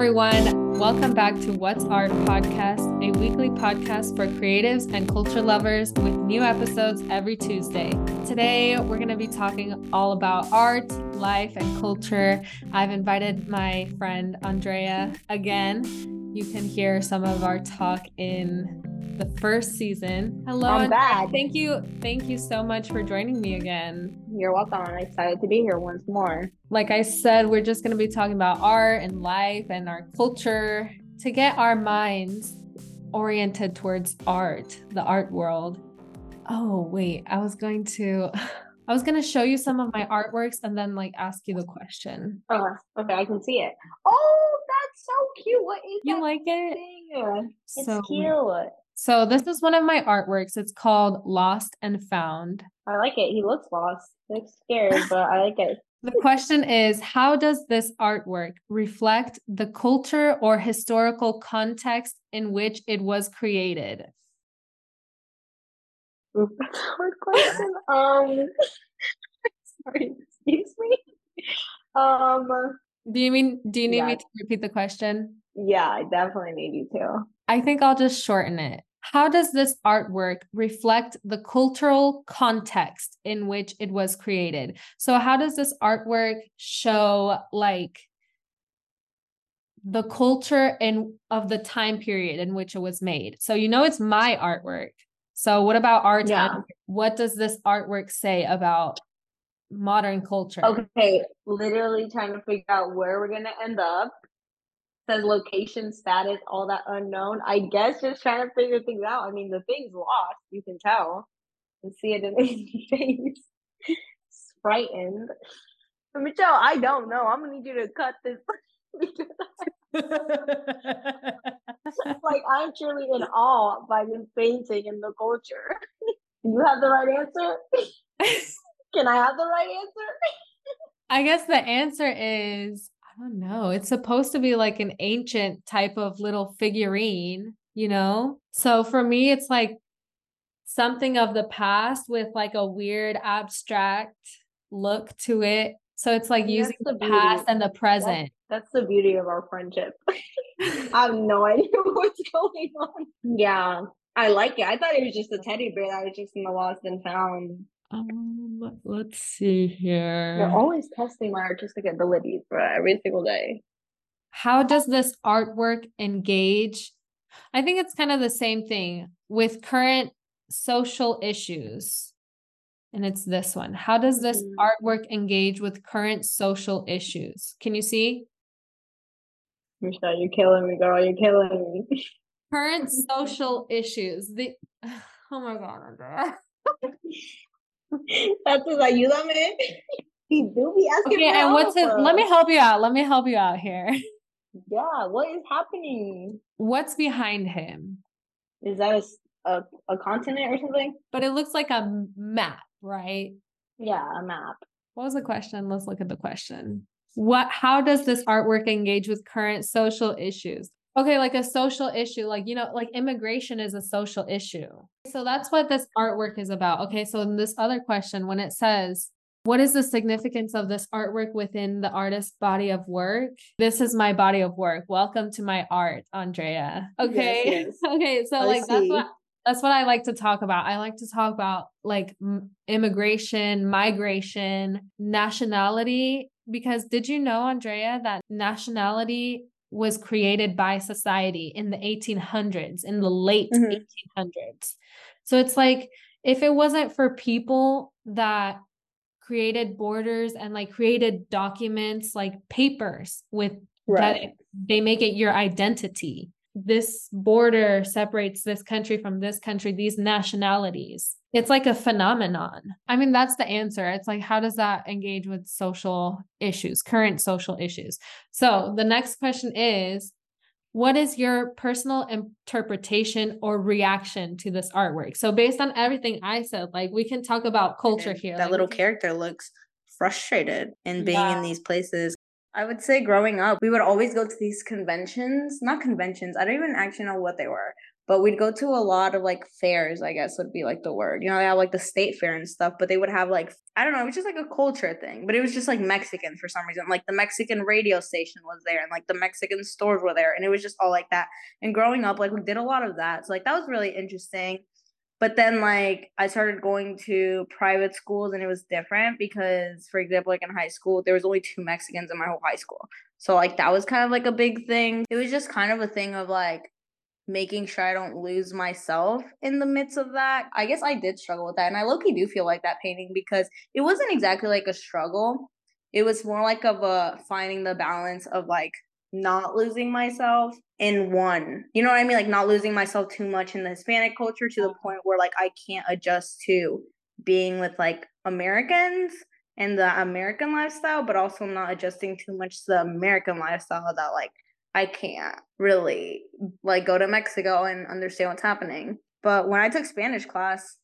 everyone. Welcome back to What's Art podcast, a weekly podcast for creatives and culture lovers with new episodes every Tuesday. Today, we're going to be talking all about art, life, and culture. I've invited my friend Andrea again. You can hear some of our talk in the first season. Hello, I'm. Thank you. Thank you so much for joining me again. You're welcome. I'm excited to be here once more. Like I said, we're just going to be talking about art and life and our culture to get our minds oriented towards art, the art world. Oh, wait, I was going to I was going to show you some of my artworks and then like ask you the question. Oh, okay, I can see it. Oh, that's so cute. What is You like it? thing? It's So- cute. So this is one of my artworks. It's called Lost and Found. I like it. He looks lost. He looks scared, but I like it. The question is How does this artwork reflect the culture or historical context in which it was created? That's a hard question. Um, sorry, excuse me. Um, Do you mean do you need me to repeat the question? yeah, I definitely need you to. I think I'll just shorten it. How does this artwork reflect the cultural context in which it was created? So how does this artwork show like the culture in of the time period in which it was made? So you know it's my artwork. So what about our time? Yeah. What does this artwork say about modern culture? Okay, literally trying to figure out where we're gonna end up. Says location, status, all that unknown. I guess just trying to figure things out. I mean, the thing's lost. You can tell. You can see it in his face. He's frightened. But Michelle, I don't know. I'm gonna need you to cut this. like I'm truly in awe by this painting and the culture. Do you have the right answer? Can I have the right answer? I guess the answer is Oh, I don't know. It's supposed to be like an ancient type of little figurine, you know? So for me, it's like something of the past with like a weird abstract look to it. So it's like That's using the the past and the present. That's the beauty of our friendship. I have no idea what's going on. Yeah, I like it. I thought it was just a teddy bear that was just in the lost and found. Um, let's see here. They're always testing my artistic abilities, bro, every single day. How does this artwork engage? I think it's kind of the same thing with current social issues. And it's this one. How does this Mm. artwork engage with current social issues? Can you see? Michelle, you're killing me, girl. You're killing me. Current social issues. The oh my god. That's his ayúdame. He do be asking Okay, and what's help. Let me help you out. Let me help you out here. Yeah, what is happening? What's behind him? Is that a a continent or something? But it looks like a map, right? Yeah, a map. What was the question? Let's look at the question. What how does this artwork engage with current social issues? Okay, like a social issue, like you know, like immigration is a social issue. So that's what this artwork is about. Okay, so in this other question, when it says, what is the significance of this artwork within the artist's body of work? This is my body of work. Welcome to my art, Andrea. Okay. yes. okay, so I like that's what that's what I like to talk about. I like to talk about like m- immigration, migration, nationality. Because did you know, Andrea, that nationality was created by society in the 1800s, in the late Mhm. 1800s? So it's like if it wasn't for people that created borders and like created documents like papers with that they make it your identity. This border separates this country from this country, these nationalities. It's like a phenomenon. I mean, that's the answer. It's like, how does that engage with social issues, current social issues? So the next question is what is your personal interpretation or reaction to this artwork? So, based on everything I said, like we can talk about culture here. That like, little character looks frustrated in being Yeah. in these places. I would say growing up, we would always go to these conventions, not conventions, I don't even actually know what they were, but we'd go to a lot of like fairs, I guess would be like the word. You know, they have like the state fair and stuff, but they would have like I don't know, it was just like a culture thing. But it was just like Mexican for some reason. Like the Mexican radio station was there and like the Mexican stores were there and it was just all like that. And growing up, like we did a lot of that. So like that was really interesting. But then like I started going to private schools and it was different because for example, like in high school, there was only two Mexicans in my whole high school. So like that was kind of like a big thing. It was just kind of a thing of like making sure I don't lose myself in the midst of that. I guess I did struggle with that. And I low key do feel like that painting because it wasn't exactly like a struggle. It was more like of a finding the balance of like not losing myself in one. You know what I mean? Like not losing myself too much in the Hispanic culture to the mm-hmm. point where like I can't adjust to being with like Americans and the American lifestyle, but also not adjusting too much to the American lifestyle that like I can't really like go to Mexico and understand what's happening. But when I took Spanish class,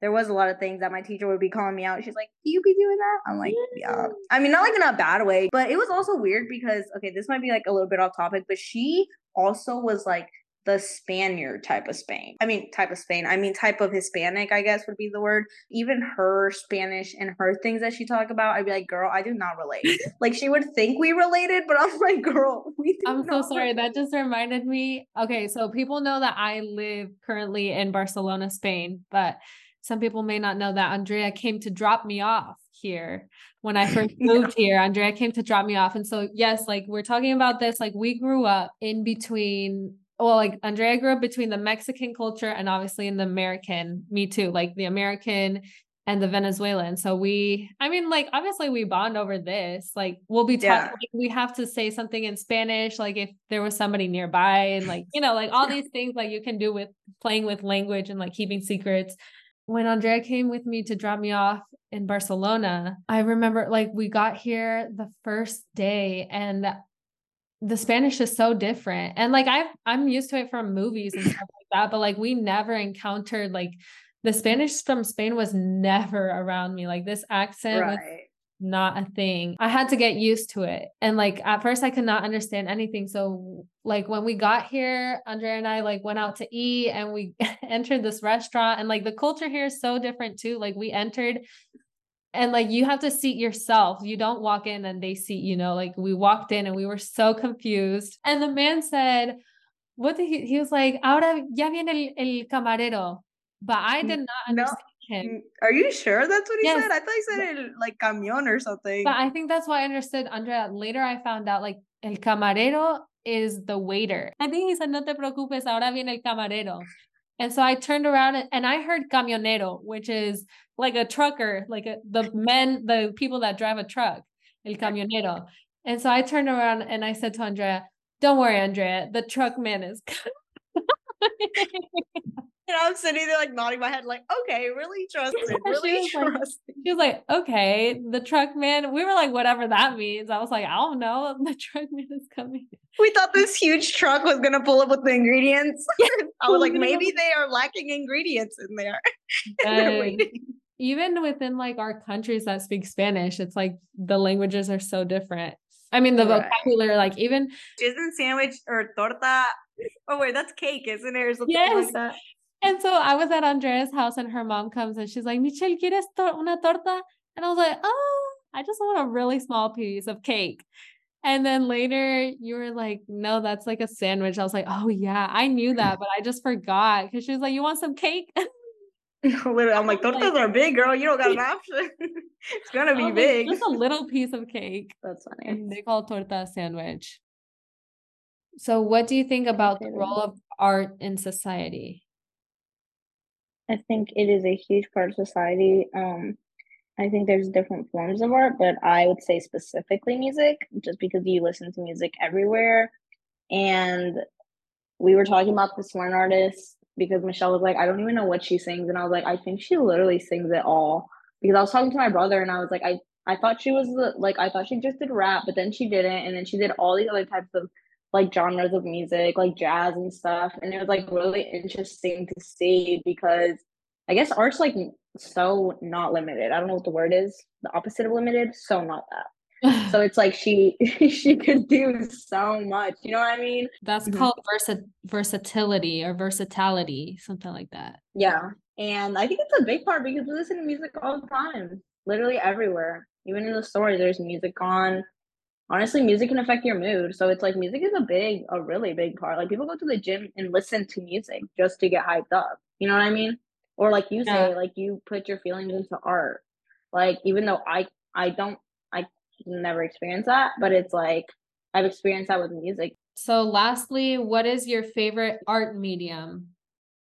there was a lot of things that my teacher would be calling me out. She's like, you be doing that?" I'm like, "Yeah." I mean, not like in a bad way, but it was also weird because okay, this might be like a little bit off topic, but she also was like the Spaniard type of Spain. I mean, type of Spain. I mean, type of Hispanic, I guess would be the word. Even her Spanish and her things that she talk about, I'd be like, girl, I do not relate. like she would think we related, but I'm like, girl, we. I'm so sorry. That just reminded me. Okay, so people know that I live currently in Barcelona, Spain, but some people may not know that Andrea came to drop me off here when I first moved yeah. here. Andrea came to drop me off. And so, yes, like we're talking about this, like we grew up in between well, like Andrea grew up between the Mexican culture and obviously in the American, me too, like the American and the Venezuelan. So we, I mean, like obviously we bond over this. Like we'll be talking, yeah. like, we have to say something in Spanish, like if there was somebody nearby, and like you know, like all these things like you can do with playing with language and like keeping secrets. When Andrea came with me to drop me off in Barcelona, I remember like we got here the first day and the Spanish is so different. And like I've I'm used to it from movies and stuff like that, but like we never encountered like the Spanish from Spain was never around me. Like this accent right. was not a thing. I had to get used to it. And like at first I could not understand anything. So like when we got here, Andrea and I like went out to eat and we entered this restaurant and like the culture here is so different too. Like we entered and like you have to seat yourself. You don't walk in and they seat you know like we walked in and we were so confused. And the man said what did he he was like ahora ya viene el, el camarero. But i did not understand no. him are you sure that's what he yes. said? I thought he said el, like camion or something. But i think that's why i understood andrea later i found out like el camarero is the waiter. I think he said no te preocupes ahora viene el camarero and so I turned around and I heard camionero, which is like a trucker, like a, the men, the people that drive a truck, el camionero. And so I turned around and I said to Andrea, "Don't worry, Andrea, the truck man is." And I'm sitting there like nodding my head, like, okay, really trusting, really she trusting. Like, she was like, okay, the truck man. We were like, whatever that means. I was like, I don't know. The truck man is coming. We thought this huge truck was gonna pull up with the ingredients. Yeah. I was like, maybe they are lacking ingredients in there. even within like our countries that speak Spanish, it's like the languages are so different. I mean, the right. vocabulary, like even isn't sandwich or torta. Oh wait, that's cake, isn't it? Or something yes. like that. And so I was at Andrea's house and her mom comes and she's like, Michelle, ¿quieres tor- una torta? And I was like, oh, I just want a really small piece of cake. And then later you were like, no, that's like a sandwich. I was like, oh yeah, I knew that, but I just forgot because she was like, you want some cake? Literally, I'm like, tortas are big, girl. You don't got an option. it's gonna be big. Just a little piece of cake. That's funny. And they call torta sandwich. So, what do you think about the role of art in society? I think it is a huge part of society. Um, I think there's different forms of art, but I would say specifically music, just because you listen to music everywhere. And we were talking about this one artist because Michelle was like, I don't even know what she sings. And I was like, I think she literally sings it all. Because I was talking to my brother and I was like, I, I thought she was the, like, I thought she just did rap, but then she didn't. And then she did all these other types of like genres of music, like jazz and stuff. And it was like really interesting to see because I guess art's like so not limited. I don't know what the word is. The opposite of limited, so not that. so it's like she she could do so much. You know what I mean? That's mm-hmm. called versa- versatility or versatility, something like that. Yeah. And I think it's a big part because we listen to music all the time, literally everywhere. Even in the store, there's music on. Honestly, music can affect your mood. So it's like music is a big, a really big part. Like people go to the gym and listen to music just to get hyped up. You know what I mean? Or like you yeah. say, like you put your feelings into art. Like even though I I don't I never experienced that, but it's like I've experienced that with music. So lastly, what is your favorite art medium?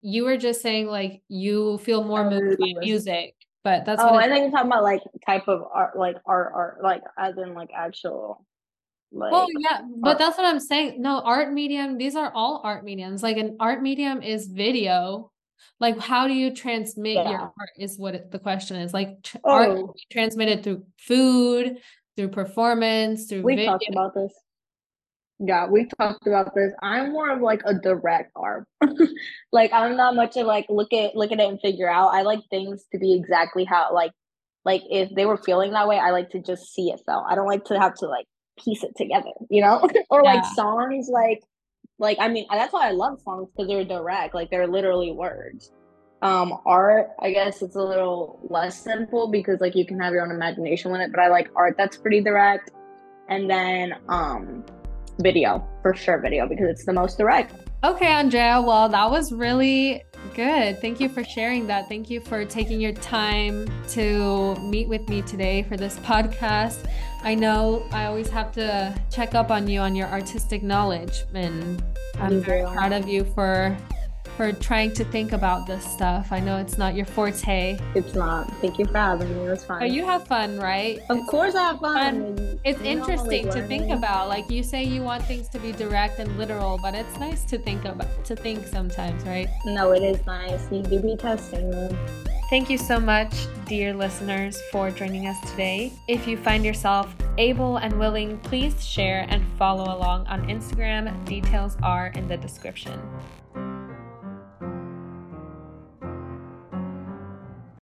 You were just saying like you feel more oh, moved by music, but that's oh, I think you're talking about like type of art, like art, art, like as in like actual. Like, well, yeah, but art. that's what I'm saying. No, art medium. These are all art mediums. Like an art medium is video. Like, how do you transmit yeah. your art? Is what it, the question is. Like, tr- oh. art transmitted through food, through performance, through we video. talked about this. Yeah, we talked about this. I'm more of like a direct art. like I'm not much of like look at look at it and figure out. I like things to be exactly how like like if they were feeling that way, I like to just see it felt. I don't like to have to like piece it together, you know? or yeah. like songs like like I mean that's why I love songs because they're direct, like they're literally words. Um art, I guess it's a little less simple because like you can have your own imagination with it, but I like art that's pretty direct. And then um video for sure video because it's the most direct okay andrea well that was really good. Thank you for sharing that. Thank you for taking your time to meet with me today for this podcast. I know i always have to check up on you on your artistic knowledge and i'm very proud of you for for trying to think about this stuff. I know it's not your forte. It's not. Thank you for having me. It was fun. But you have fun, right? Of it's course I have fun. fun. It's interesting to think about. Like you say you want things to be direct and literal, but it's nice to think about to think sometimes, right? No, it is nice. You do be testing them. Thank you so much, dear listeners, for joining us today. If you find yourself able and willing, please share and follow along on Instagram. Details are in the description.